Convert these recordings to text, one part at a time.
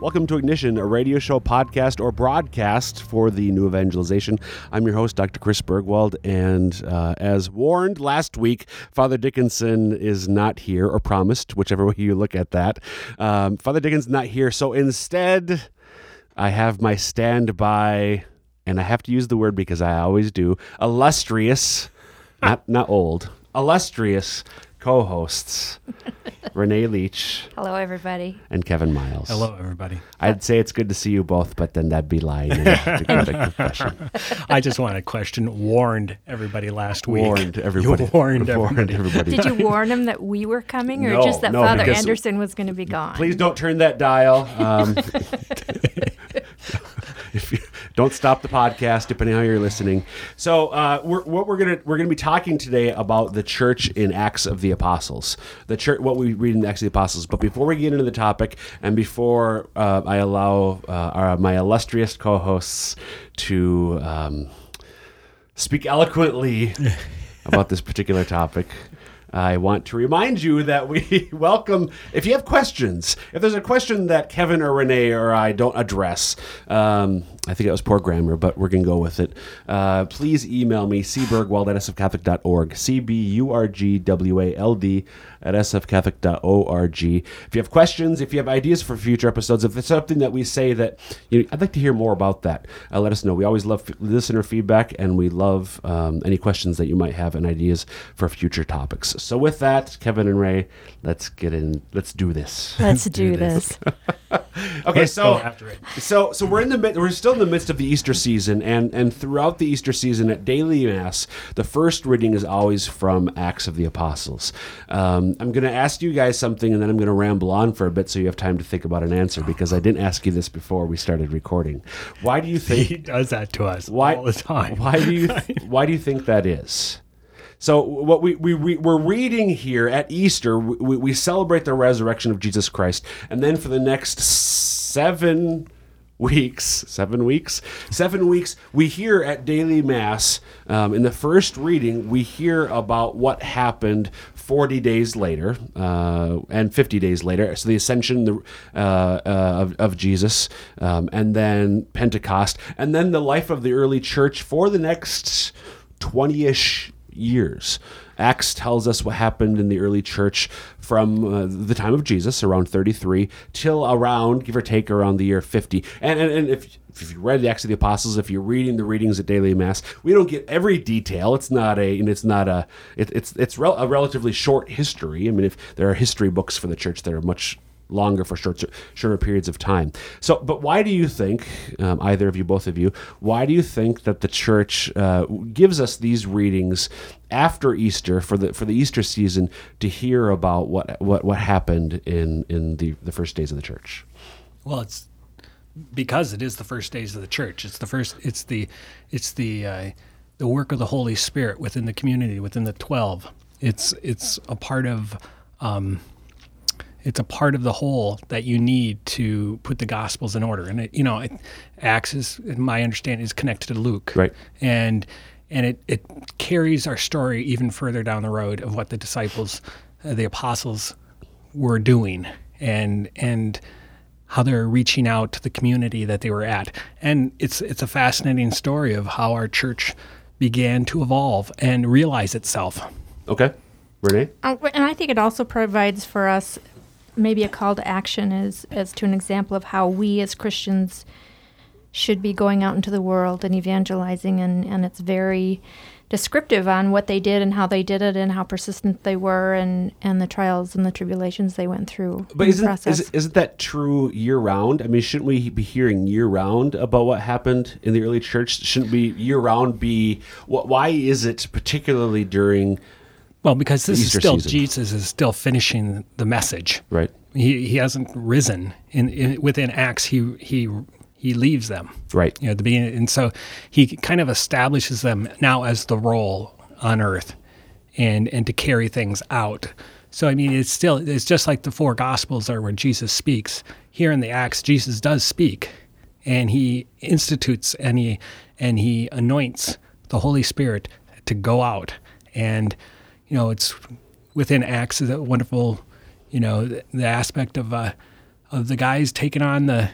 Welcome to Ignition, a radio show, podcast, or broadcast for the new evangelization. I'm your host, Dr. Chris Burgwald, and uh, as warned last week, Father Dickinson is not here, or promised, whichever way you look at that. Um, Father Dickinson's not here, so instead, I have my standby, and I have to use the word because I always do, illustrious, not not old, illustrious co-hosts, Renee Leach Hello, everybody. and Kevin Miles. Hello, everybody. I'd say it's good to see you both, but then that'd be lying. in a decoded confession. I just want to question. Warned everybody last week. Warned everybody. You warned Warned everybody. everybody. Did you warn them that we were coming, or No, just that no, Father Anderson was going to be gone? Please don't turn that dial. Um, if you, don't stop the podcast, depending on how you're listening. So, uh, we're, what we're gonna we're gonna be talking today about the church in Acts of the Apostles, the church what we read in Acts of the Apostles. But before we get into the topic, and before uh, I allow uh, our, my illustrious co-hosts to um, speak eloquently about this particular topic. I want to remind you that we welcome, if you have questions, if there's a question that Kevin or Renee or I don't address, um, I think it was poor grammar, but we're going to go with it. Uh, please email me, cburgwald at sfcatholic.org, C B U R G W A L D at sfcatholic.org. If you have questions, if you have ideas for future episodes, if it's something that we say that you know, I'd like to hear more about that, uh, let us know. We always love f- listener feedback and we love um, any questions that you might have and ideas for future topics. So, with that, Kevin and Ray, let's get in, let's do this. Let's do this. Okay, Let's so after it. so so we're in the mid, we're still in the midst of the Easter season, and and throughout the Easter season at daily mass, the first reading is always from Acts of the Apostles. Um, I'm going to ask you guys something, and then I'm going to ramble on for a bit, so you have time to think about an answer because I didn't ask you this before we started recording. Why do you think He does that to us Why all the time. Why do you Why do you think that is? So what we, we, we we're reading here at Easter, we, we celebrate the resurrection of Jesus Christ, and then for the next seven weeks, seven weeks, seven weeks, we hear at daily mass um, in the first reading, we hear about what happened 40 days later uh, and 50 days later. So the ascension the, uh, uh, of, of Jesus, um, and then Pentecost, and then the life of the early church for the next 20 ish years. Acts tells us what happened in the early church from uh, the time of Jesus, around 33, till around, give or take, around the year 50. And, and, and if, if you read the Acts of the Apostles, if you're reading the readings at daily mass, we don't get every detail. It's not a, and it's not a, it, it's it's rel- a relatively short history. I mean, if there are history books for the church that are much longer for short, shorter periods of time. So, but why do you think, um, either of you, both of you, why do you think that the church uh, gives us these readings after Easter for the for the Easter season to hear about what what what happened in in the the first days of the church? Well, it's because it is the first days of the church. It's the first. It's the it's the uh, the work of the Holy Spirit within the community, within the twelve. It's it's a part of. Um, it's a part of the whole that you need to put the gospels in order. And it, you know it, acts is in my understanding is connected to luke. Right. and and it, it carries our story even further down the road of what the disciples uh, the apostles were doing and and how they're reaching out to the community that they were at. And it's it's a fascinating story of how our church began to evolve and realize itself. Okay, Renee. Uh, and I think it also provides for us maybe a call to action as, as to an example of how we as Christians should be going out into the world and evangelizing. And, and it's very descriptive on what they did and how they did it and how persistent they were and, and the trials and the tribulations they went through But in isn't process. is, isn't that true year round? I mean, shouldn't we be hearing year round about what happened in the early church? Shouldn't we year round be? wh- Why is it particularly during? Well because this is still season. jesus is still finishing the message Right. he, he hasn't risen in, in within acts he he he leaves them Right. you know the beginning and so he kind of establishes them now as the role on earth and and to carry things out So I mean, it's still it's just like the four gospels are where Jesus speaks. Here in the Acts, Jesus does speak, and he institutes and he and he anoints the Holy Spirit to go out. And you know, it's within Acts is a wonderful, you know, the, the aspect of uh, of the guys taking on the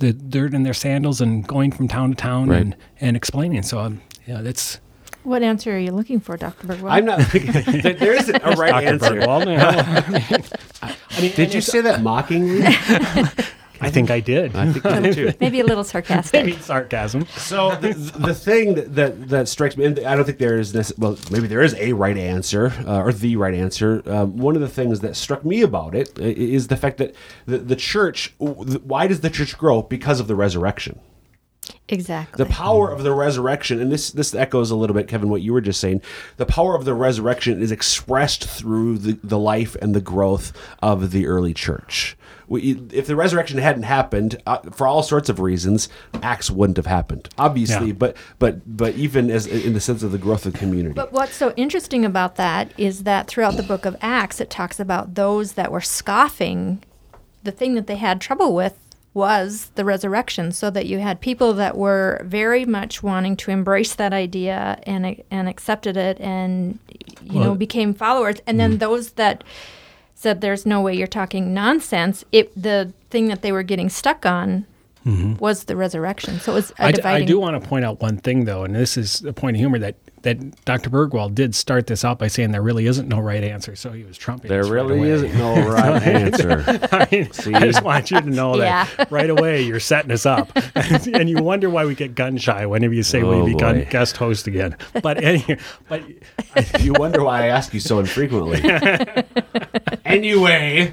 the dirt in their sandals and going from town to town Right. and and explaining. So um, yeah, that's What answer are you looking for, Dr. Burgwald? I'm not. there there isn't a right answer. Well, I mean, Did you say that mockingly? I think I did. I think you did too. Maybe a little sarcastic. Maybe sarcasm. So the, the thing that, that that strikes me, and I don't think there is this. Well, maybe there is a right answer uh, or the right answer. Um, one of the things that struck me about it is the fact that the, the church. Why does the church grow? Because of the resurrection. Exactly. The power of the resurrection, and this this echoes a little bit, Kevin, what you were just saying. The power of the resurrection is expressed through the, the life and the growth of the early church. We, if the resurrection hadn't happened, uh, for all sorts of reasons, Acts wouldn't have happened. Obviously, Yeah. but but but even as in the sense of the growth of the community. But what's so interesting about that is that throughout the book of Acts, it talks about those that were scoffing. The thing that they had trouble with was the resurrection, so that you had people that were very much wanting to embrace that idea and and accepted it, and you know became followers, and then mm-hmm. those that said there's no way you're talking nonsense. It the thing that they were getting stuck on mm-hmm. was the resurrection. So it was a I, d- I dividing. do want to point out one thing, though, and this is a point of humor that, that Dr. Burgwald did start this out by saying there really isn't no right answer. So he was trumping. there us right really isn't no right answer. I, mean, I just want you to know that Yeah. right away you're setting us up, and you wonder why we get gun shy whenever you say Oh, we become boy. guest host again. But anyway, but you wonder why I ask you so infrequently. anyway,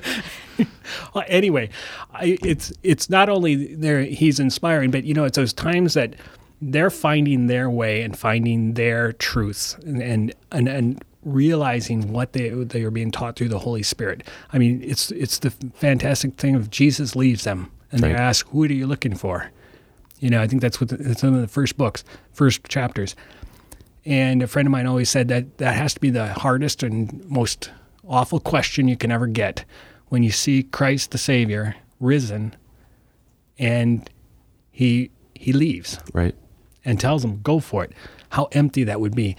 Well, anyway, I, it's it's not only there he's inspiring, but you know it's those times that they're finding their way and finding their truths and and and, and realizing what they they are being taught through the Holy Spirit. I mean, it's it's the fantastic thing of Jesus leaves them and Right. they ask, "Who are you looking for?" You know, I think that's what the, it's one of the first books, first chapters. And a friend of mine always said that that has to be the hardest and most awful question you can ever get when you see Christ the Savior risen and he he leaves right. And tells them go for it. How empty that would be.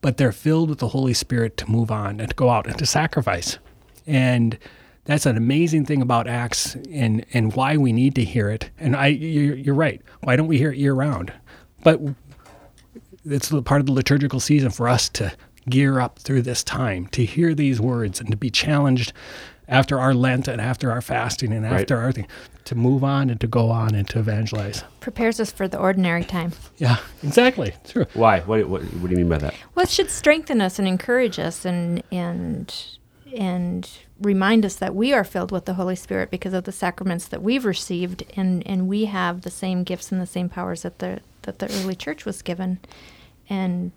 But they're filled with the Holy Spirit to move on and to go out and to sacrifice. And that's an amazing thing about Acts and, and why we need to hear it. And I, you're, you're right. Why don't we hear it year round? But it's part of the liturgical season for us to gear up through this time, to hear these words and to be challenged after our Lent and after our fasting and Right. after our thing, to move on and to go on and to evangelize. prepares us for the ordinary time. Yeah, exactly. True. Why? What, what, what do you mean by that? Well, it should strengthen us and encourage us and and and remind us that we are filled with the Holy Spirit because of the sacraments that we've received and, and we have the same gifts and the same powers that the that the early church was given and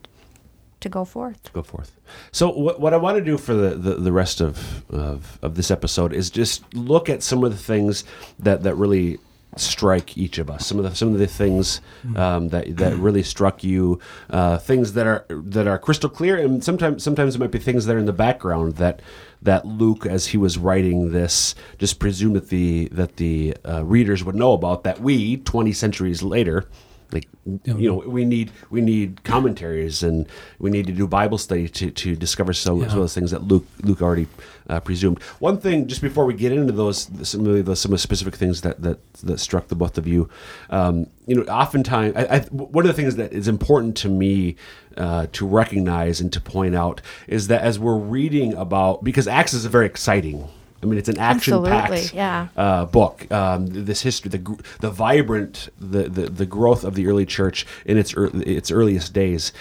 to go forth. go forth. So what, what I want to do for the, the, the rest of, of of this episode is just look at some of the things that, that really strike each of us. Some of the some of the things um, that that really struck you. Uh, things that are that are crystal clear, and sometimes sometimes it might be things that are in the background that that Luke, as he was writing this, just presumed that the that the uh, readers would know about. That we, twenty centuries later, like you know we need we need commentaries and we need to do bible study to, to discover some, some of those things that luke luke already uh, presumed. One thing just before we get into those some of the some of the specific things that that, that struck the both of you um, you know oftentimes I, I, one of the things that is important to me uh, to recognize and to point out is that as we're reading about because acts is a very exciting I mean, it's an action-packed yeah. uh, book. Um, this history, the the vibrant, the, the the growth of the early church in its its earliest days.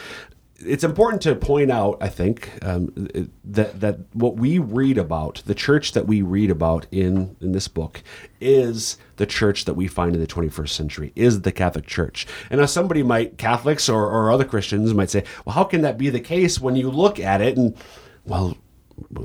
It's important to point out, I think, um, that that what we read about, the church that we read about in in this book, is the church that we find in the 21st century, is the Catholic Church. And now somebody might, Catholics or, or other Christians might say, well, how can that be the case when you look at it and, well,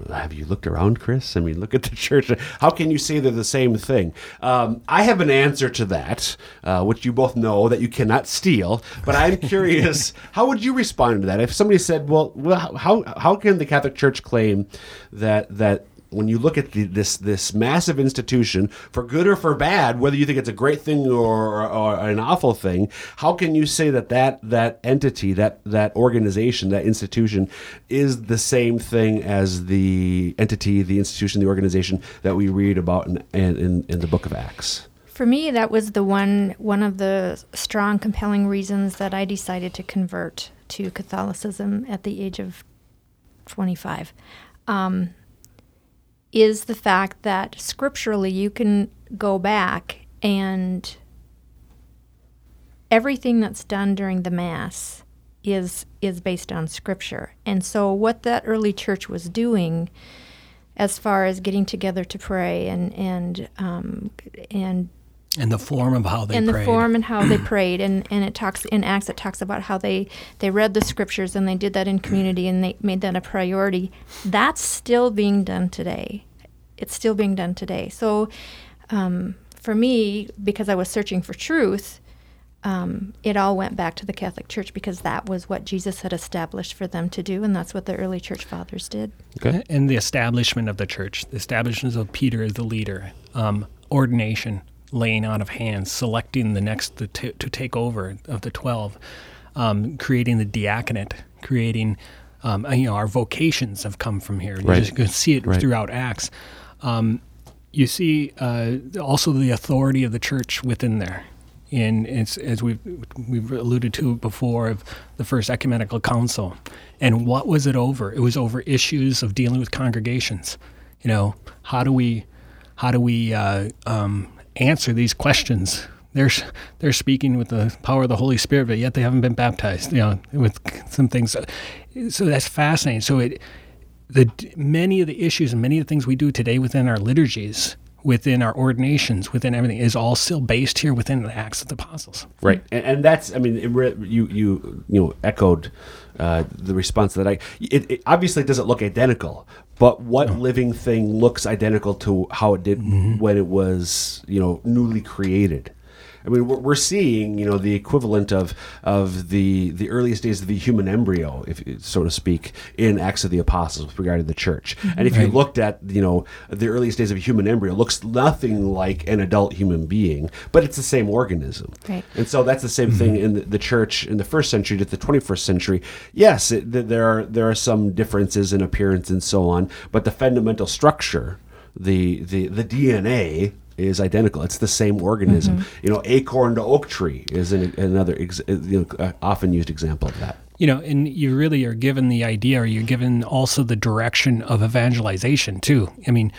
have you looked around, Chris? I mean, look at the church. How can you say they're the same thing? Um, I have an answer to that, uh, which you both know that you cannot steal. But I'm curious, how would you respond to that if somebody said, "Well, well, how how can the Catholic Church claim that that when you look at the, this this massive institution, for good or for bad, whether you think it's a great thing or, or an awful thing, how can you say that that that entity, that that organization, that institution, is the same thing as the entity, the institution, the organization that we read about in in, in the Book of Acts? For me, that was the one one of the strong, compelling reasons that I decided to convert to Catholicism at the age of 25. Um, is the fact that scripturally you can go back and everything that's done during the mass is is based on scripture. And so what that early church was doing as far as getting together to pray and and um, and and the form of how they and prayed. the form and how they prayed and, and it talks in acts it talks about how they they read the scriptures and they did that in community and they made that a priority that's still being done today it's still being done today so um, for me because i was searching for truth um, it all went back to the catholic church because that was what jesus had established for them to do and that's what the early church fathers did Okay. and the establishment of the church, the establishment of Peter as the leader, um, ordination, laying out of hands, selecting the next to, t- to take over of the twelve, um, creating the diaconate, creating, um, you know, our vocations have come from here. You Right. just can see it Right. throughout Acts. Um, you see uh, also the authority of the church within there. And it's as we've we've alluded to before of the first ecumenical council, and what was it over? It was over issues of dealing with congregations. You know, how do we how do we uh, um, answer these questions? They're they're speaking with the power of the Holy Spirit, but yet they haven't been baptized. You know, with some things. So that's fascinating. So it the many of the issues and many of the things we do today within our liturgies, within our ordinations, within everything is all still based here within the Acts of the Apostles. Right, and, and that's I mean, it, you you you know echoed uh, the response that I. It, it obviously doesn't look identical, but what living thing looks identical to how it did when it was you know newly created? I mean, we're, we're seeing, you know, the equivalent of of the the earliest days of the human embryo, if so to speak, in Acts of the Apostles with regard to the church. Mm-hmm. And if you looked at, you know, the earliest days of a human embryo, it looks nothing like an adult human being, but it's the same organism. Right. And so that's the same mm-hmm. thing in the, the church in the first century to the 21st century. Yes, it, th- there are there are some differences in appearance and so on, but the fundamental structure, the the the DNA is identical. It's the same organism. You know, acorn to oak tree is an, another ex, you know, uh, often used example of that. You know, and you really are given the idea, or you're given also the direction of evangelization too. I mean,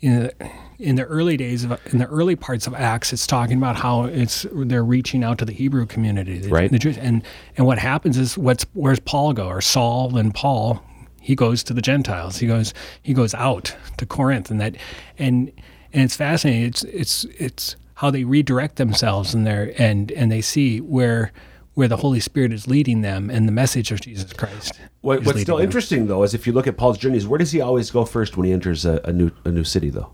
in the, in the early days of in the early parts of Acts, it's talking about how it's they're reaching out to the Hebrew community, the, Right. the Jews, and and what happens is what's where's Paul go or Saul and Paul he goes to the Gentiles. He goes he goes out to Corinth, and that and and it's fascinating. It's it's it's how they redirect themselves and their and and they see where where the Holy Spirit is leading them and the message of Jesus Christ. What, is what's still them. interesting though is if you look at Paul's journeys, where does he always go first when he enters a, a new a new city though?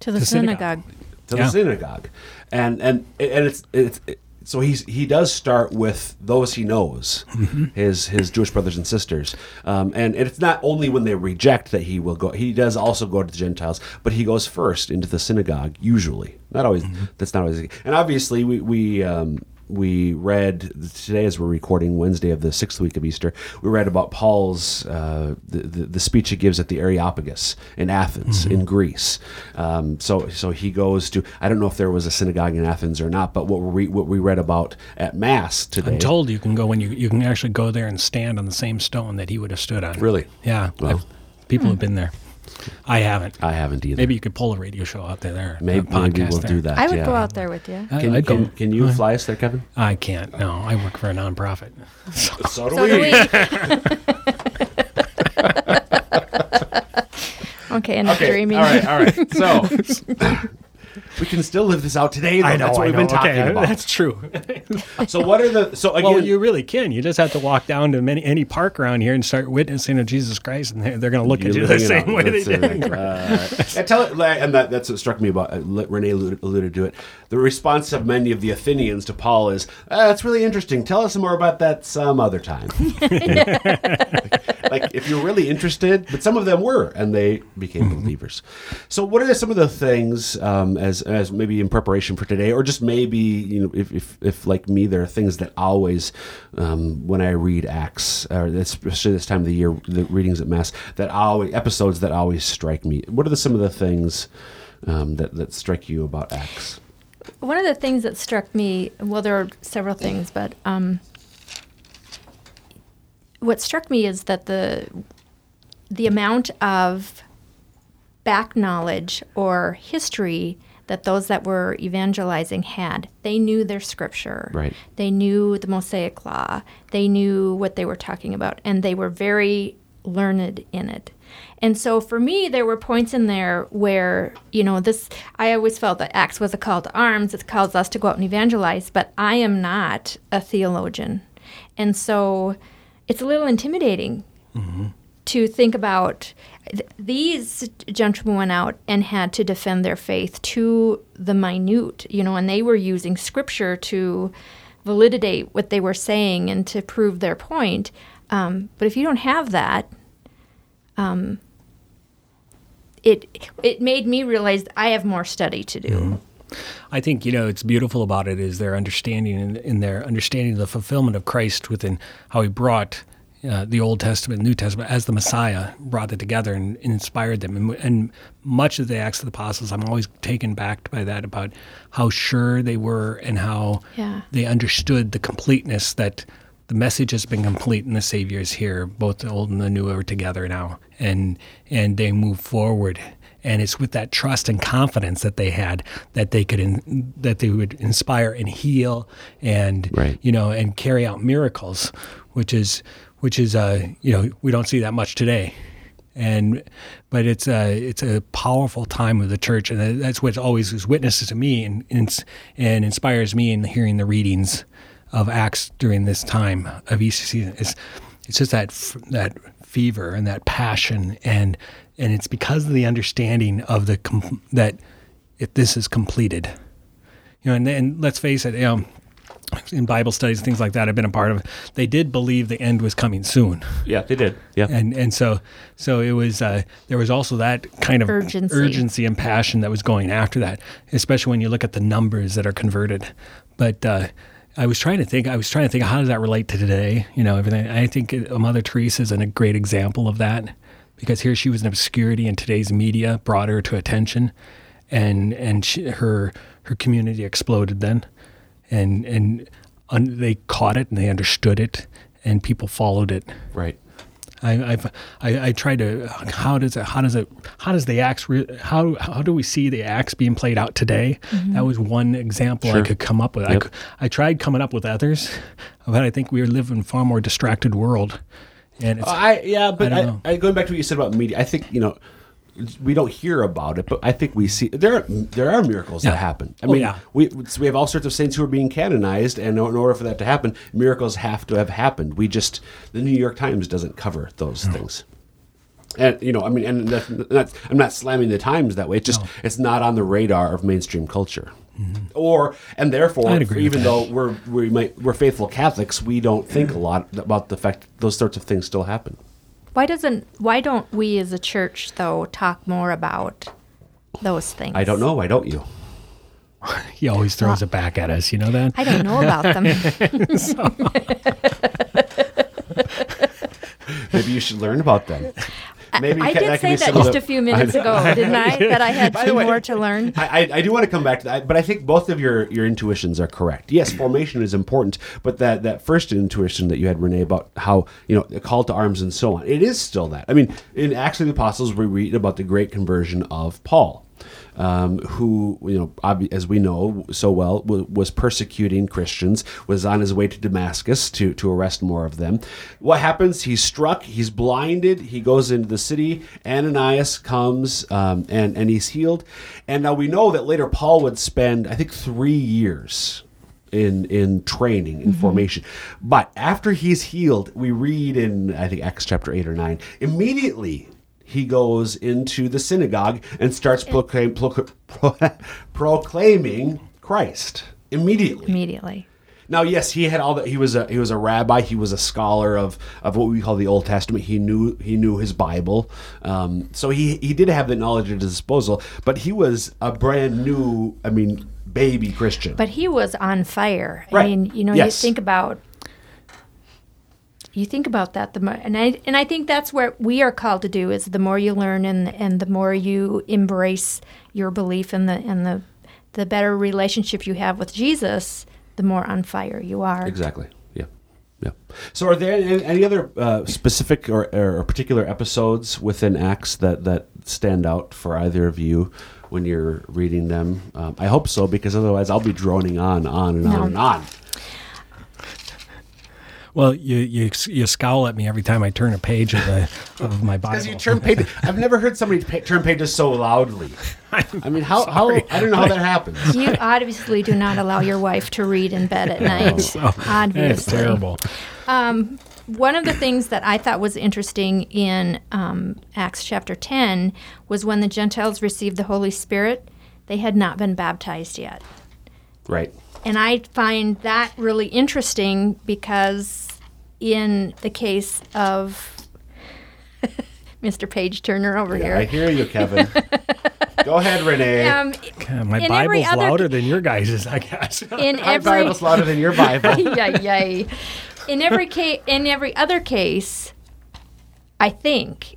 to the, The synagogue. synagogue. to Yeah. the synagogue, and and and it's it's. It, so he's he does start with those he knows, Mm-hmm. his his Jewish brothers and sisters, um, and it's not only when they reject that he will go. He does also go to the Gentiles, but he goes first into the synagogue. Usually, not always. Mm-hmm. That's not always. And obviously, we we um, we read today as we're recording Wednesday of the sixth week of Easter. We read about Paul's uh, the, the the speech he gives at the Areopagus in Athens in Greece. Um, so so he goes to I don't know if there was a synagogue in Athens or not, but what we what we read about at Mass today. I'm told you can go when you you can actually go there and stand on the same stone that he would have stood on. Really? Yeah. I've- people have been there. I haven't. I haven't either. Maybe you could pull a radio show out there. there maybe, a maybe podcast we'll there. do that. I would yeah. go out there with you. I, Can, can, can you fly us there, Kevin? I can't. No, I work for a nonprofit. So do So do we. okay, enough Okay, dreaming. all right, all right. So we can still live this out today. Though. I know. That's what I we've know. been talking okay, about. That's true. So what are the so again? well, you really can. You just have to walk down to many, any park around here and start witnessing of Jesus Christ, and they're, they're going to look at you the same out. way they did. it. Uh, and tell it, and that, that's what struck me about uh, Renee alluded, alluded to it. The response of many of the Athenians to Paul is, uh, "That's really interesting. Tell us more about that some other time." like if you're really interested, but some of them were, and they became Mm-hmm. believers. So, what are some of the things um, as as maybe in preparation for today, or just maybe you know, if if, if like me, there are things that always um, when I read Acts, or especially this time of the year, the readings at Mass, that always episodes that always strike me. What are the, some of the things um, that that strike you about Acts? One of the things that struck me, well, there are several things, but um, what struck me is that the the amount of back knowledge or history that those that were evangelizing had. They knew their scripture. Right. They knew the Mosaic law. They knew what they were talking about, and they were very learned in it. And so for me, there were points in there where, you know, this, I always felt that Acts was a call to arms. It calls us to go out and evangelize, but I am not a theologian. And so it's a little intimidating to think about th- these gentlemen went out and had to defend their faith to the minute, you know, and they were using scripture to validate what they were saying and to prove their point. Um, but if you don't have that, um, it it made me realize I have more study to do. I think you know it's beautiful about it is their understanding in, in their understanding of the fulfillment of Christ within how He brought uh, the Old Testament, and New Testament as the Messiah, brought it together and, and inspired them. And, and much of the Acts of the Apostles, I'm always taken back by that about how sure they were and how Yeah. they understood the completeness that the message has been complete and the Savior is here. Both the old and the new are together now, and and they move forward. And it's with that trust and confidence that they had that they could in, that they would inspire and heal and Right. you know and carry out miracles, which is which is uh you know we don't see that much today and but it's a it's a powerful time of the church, and that's what always is witnesses to me and and, and inspires me in hearing the readings of Acts during this time of Easter season. It's it's just that that fever and that passion, and and it's because of the understanding of the com- that if this is completed, you know, and then let's face it, you know. In Bible studies, things like that, I've been a part of. They did believe the end was coming soon Yeah, they did. Yeah. and and so so it was uh, there was also that kind of Urgency. urgency and passion that was going after that, especially when you look at the numbers that are converted. But uh, I was trying to think. I was trying to think how does that relate to today? You know, everything. I think uh, Mother Teresa is a great example of that because here she was in obscurity, and today's media brought her to attention, and and she, her her community exploded then, and and un, they caught it and they understood it, and people followed it. right. I, I've I, I try to how does it how does it how does the acts re, how how do we see the acts being played out today? Mm-hmm. That was one example I could come up with. I Yep. cou- I, tried coming up with others, but I think we live in a far more distracted world, and it's uh, I yeah, but I I, I, going back to what you said about media, I think you know we don't hear about it, but I think we see there. Are, there are miracles Yeah. that happen. I Oh, mean, yeah. we we have all sorts of saints who are being canonized, and in order for that to happen, miracles have to have happened. We just the New York Times doesn't cover those things. And you know, I mean, and that's, I'm not slamming the Times that way. It's just it's not on the radar of mainstream culture, or and therefore, Mm-hmm. I'd agree with even that. though we're we might we're faithful Catholics, we don't think a lot about the fact that those sorts of things still happen. Why doesn't why don't we as a church though talk more about those things? I don't know. Why don't you? he always throws it back at us. You know that. I don't know about them. Maybe you should learn about them. Maybe I did could say that just the- a few minutes ago, didn't I? That I had two way- more to learn. I do want to come back to that, but I think both of your, your intuitions are correct. Yes, formation is important, but that, that first intuition that you had, Renee, about how, you know, the call to arms and so on, it is still that. I mean, in Acts of the Apostles, we read about the great conversion of Paul. Um, who, you know, as we know so well, was persecuting Christians, was on his way to Damascus to, to arrest more of them. What happens? He's struck, he's blinded, he goes into the city. Ananias comes um, and, and he's healed. And now we know that later Paul would spend, I think, three years in in training in formation but after he's healed we read in i think acts chapter 8 or 9 immediately he goes into the synagogue and starts proclaim, pro- pro- proclaiming christ immediately Immediately. now, yes, he had all that. He was a he was a rabbi. He was a scholar of, of what we call the Old Testament. He knew he knew his Bible, um, so he he did have the knowledge at his disposal. But he was a brand new, I mean, baby Christian. But he was on fire. I mean, you know, Yes. you think about you think about that the more, and I and I think that's what we are called to do is the more you learn and and the more you embrace your belief and the and the the better relationship you have with Jesus, the more on fire you are. Exactly. Yeah. Yeah. So, are there any, any other uh, specific or, or particular episodes within Acts that that stand out for either of you when you're reading them? Um, I hope so, because otherwise I'll be droning on, on and on and on. Well, you, you you scowl at me every time I turn a page of, the, of my Bible. Because you turn pages. I've never heard somebody pa- turn pages so loudly. I mean, how, how I don't know how that happens. You obviously do not allow your wife to read in bed at night. obviously. It's terrible. One of the things that I thought was interesting in um, Acts chapter 10 was when the Gentiles received the Holy Spirit, they had not been baptized yet. Right. And I find that really interesting because in the case of Mr. Page Turner over Yeah, I hear you, Kevin. Go ahead, Renee. um, God, my Bible's other- louder than your guys', I guess. in My every Bible's louder than your Bible. yay, yay. In every case, in every other case, I think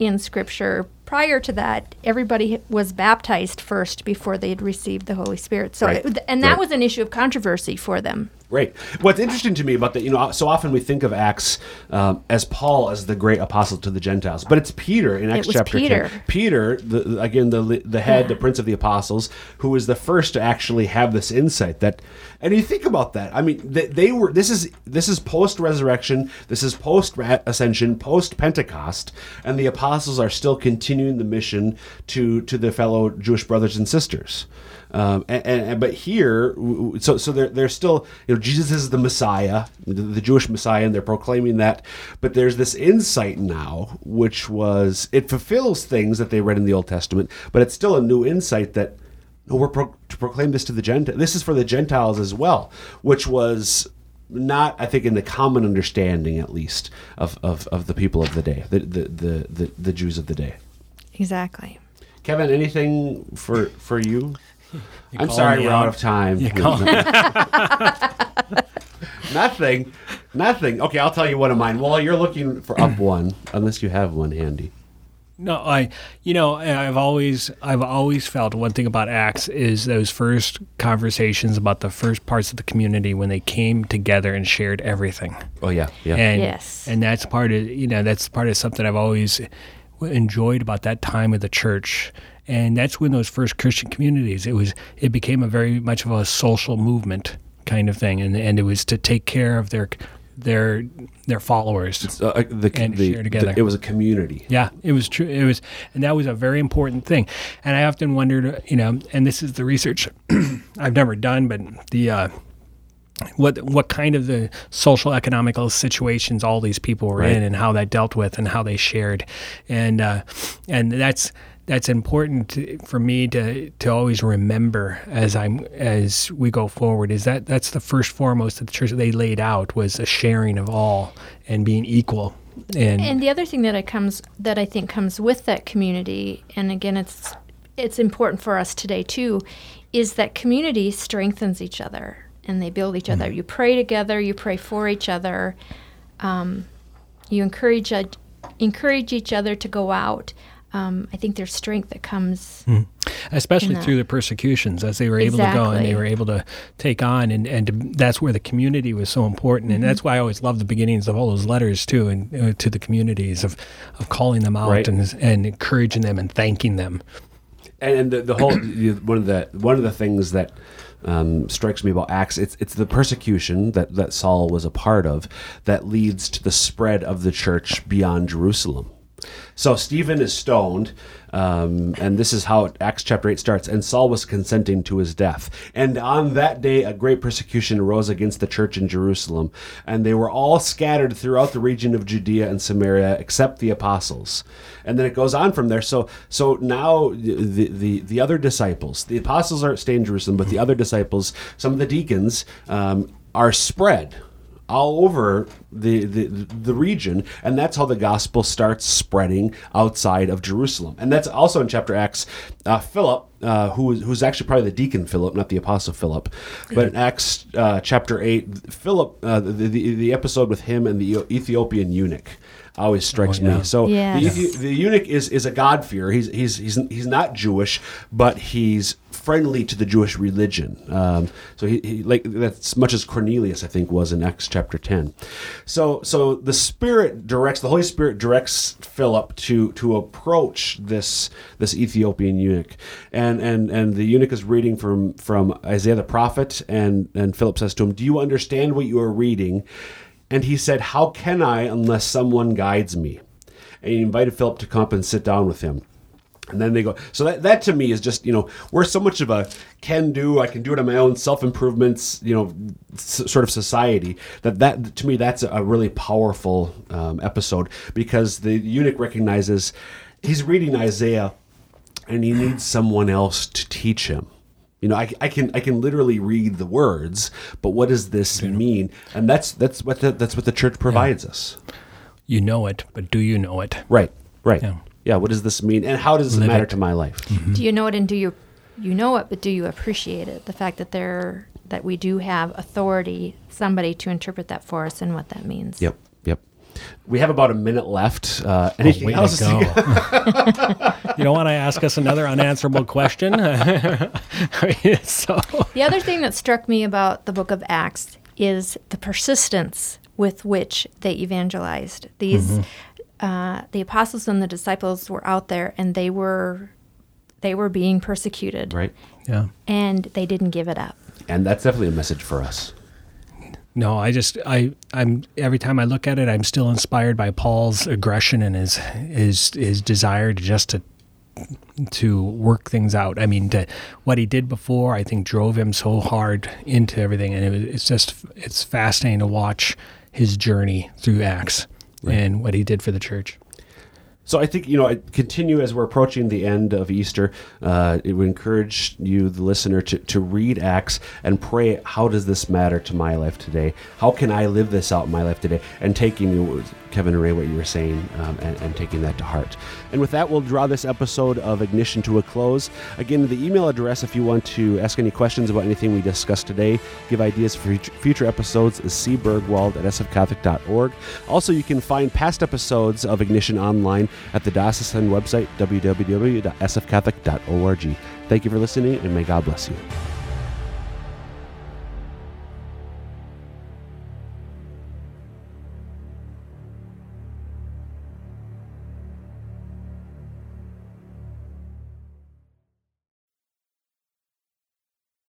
in Scripture, prior to that, everybody was baptized first before they had received the Holy Spirit. So, Right. it- and that Right. was an issue of controversy for them. Right. What's interesting to me about that, you know, so often we think of Acts um, as Paul as the great apostle to the Gentiles, but it's Peter in Acts chapter Peter. 10. Peter, the, again, the the head, the prince of the apostles, who was the first to actually have this insight that, and you think about that. I mean, they, they were. This is this is post resurrection. This is post ascension, post Pentecost, and the apostles are still continuing the mission to to their fellow Jewish brothers and sisters. Um, and, and, but here, so so they're they're still you know Jesus is the Messiah, the, the Jewish Messiah, and they're proclaiming that. But there's this insight now, which was it fulfills things that they read in the Old Testament, but it's still a new insight that no, we're pro- to proclaim this to the Gentiles. This is for the Gentiles as well, which was not, I think, in the common understanding, at least, of, of, of the people of the day, the the, the, the the Jews of the day. Exactly. Kevin, anything for for you? I'm sorry, we're out. out of time. Nothing, nothing. Okay, I'll tell you one of mine. Well, you're looking for up one, unless you have one handy. No, I, you know, I've always, I've always felt one thing about Acts is those first conversations about the first parts of the community when they came together and shared everything. Oh yeah, yeah. And, Yes. And that's part of, you know, that's part of something I've always enjoyed about that time of the church. And that's when those first Christian communities, it was, it became a very much of a social movement kind of thing. And, and it was to take care of their, their, their followers. Uh, the, And the- share together. the- it was a community. Yeah, it was true. It was, and that was a very important thing. And I often wondered, you know, and this is the research I've never done, but the uh, what what kind of the social economical situations all these people were Right. in, and how that dealt with, and how they shared, and uh, and that's that's important to, for me to to always remember as I'm as we go forward. Is that that's the first foremost that the church they laid out was a sharing of all and being equal. And, And the other thing that I comes that I think comes with that community, and again, it's it's important for us today too, is that community strengthens each other and they build each other. You pray together, you pray for each other, um, you encourage uh, encourage each other to go out. Um, I think there's strength that comes. especially through the persecutions as they were able to go and they were able to take on and, and to, that's where the community was so important and Mm-hmm. that's why I always love the beginnings of all those letters too and uh, to the communities of, of calling them out Right. and, and encouraging them and thanking them and, and the, the whole one of the one of the things that um, strikes me about Acts it's it's the persecution that that Saul was a part of that leads to the spread of the church beyond Jerusalem. So Stephen is stoned, um, and this is how Acts chapter 8 starts. And Saul was consenting to his death. And on that day, a great persecution arose against the church in Jerusalem. And they were all scattered throughout the region of Judea and Samaria, except the apostles. And then it goes on from there. So, so now the, the, the other disciples, the apostles are staying in Jerusalem, but the other disciples, some of the deacons, um, are spread all over the, the the region, and that's how the gospel starts spreading outside of Jerusalem. And that's also in chapter Acts. Uh, Philip, uh, who was who's actually probably the deacon Philip, not the apostle Philip, but in Acts uh, chapter eight, Philip, uh, the, the the episode with him and the Ethiopian eunuch always strikes yeah. me. So Yes. the, Ethi- the eunuch is is a God fearer. He's he's he's he's not Jewish, but he's friendly to the Jewish religion. Um, so he, he like that's much as Cornelius I think was in Acts chapter ten. So so the Spirit directs the Holy Spirit directs Philip to to approach this this Ethiopian eunuch, and and and the eunuch is reading from from Isaiah the prophet, and and Philip says to him, "Do you understand what you are reading?" And he said, How can I unless someone guides me? And he invited Philip to come up and sit down with him. And then they go. So that, that to me is just, you know, we're so much of a can do, I can do it on my own, self improvements, you know, s- sort of society that that to me, that's a really powerful um, episode because the eunuch recognizes he's reading Isaiah and he needs someone else to teach him. You know, I, I can I can literally read the words, but what does this mean? And that's that's what the, that's what the church provides us. You know it, but do you know it? Right, right. Yeah. Yeah. What does this mean, and how does it Live matter it. to my life? Do you know it and do you you know it, but do you appreciate it? The fact that there that we do have authority, somebody to interpret that for us and what that means. Yep, yep. We have about a minute left. Uh, anything Way to else? go. you don't want to ask us another unanswerable question? so, The other thing that struck me about the book of Acts is the persistence with which they evangelized. These uh, the apostles and the disciples were out there and they were they were being persecuted Right, yeah. and they didn't give it up. and that's definitely a message for us. No, I just I I'm every time I look at it, I'm still inspired by Paul's aggression and his his his desire to just to to work things out. I mean, to, what he did before, I think drove him so hard into everything, and it, it's just it's fascinating to watch his journey through Acts and what he did for the church. So I think you know, I continue as we're approaching the end of Easter. Uh, it would encourage you, the listener, to, to read Acts and pray. How does this matter to my life today? How can I live this out in my life today? And taking you, Kevin and Ray, what you were saying, um, and, and taking that to heart. And with that, we'll draw this episode of Ignition to a close. Again, the email address, if you want to ask any questions about anything we discussed today, give ideas for future- episodes, is cburgwald at sfcatholic.org. Also, you can find past episodes of Ignition online at the diocesan website, www.sfcatholic.org. Thank you for listening, and may God bless you.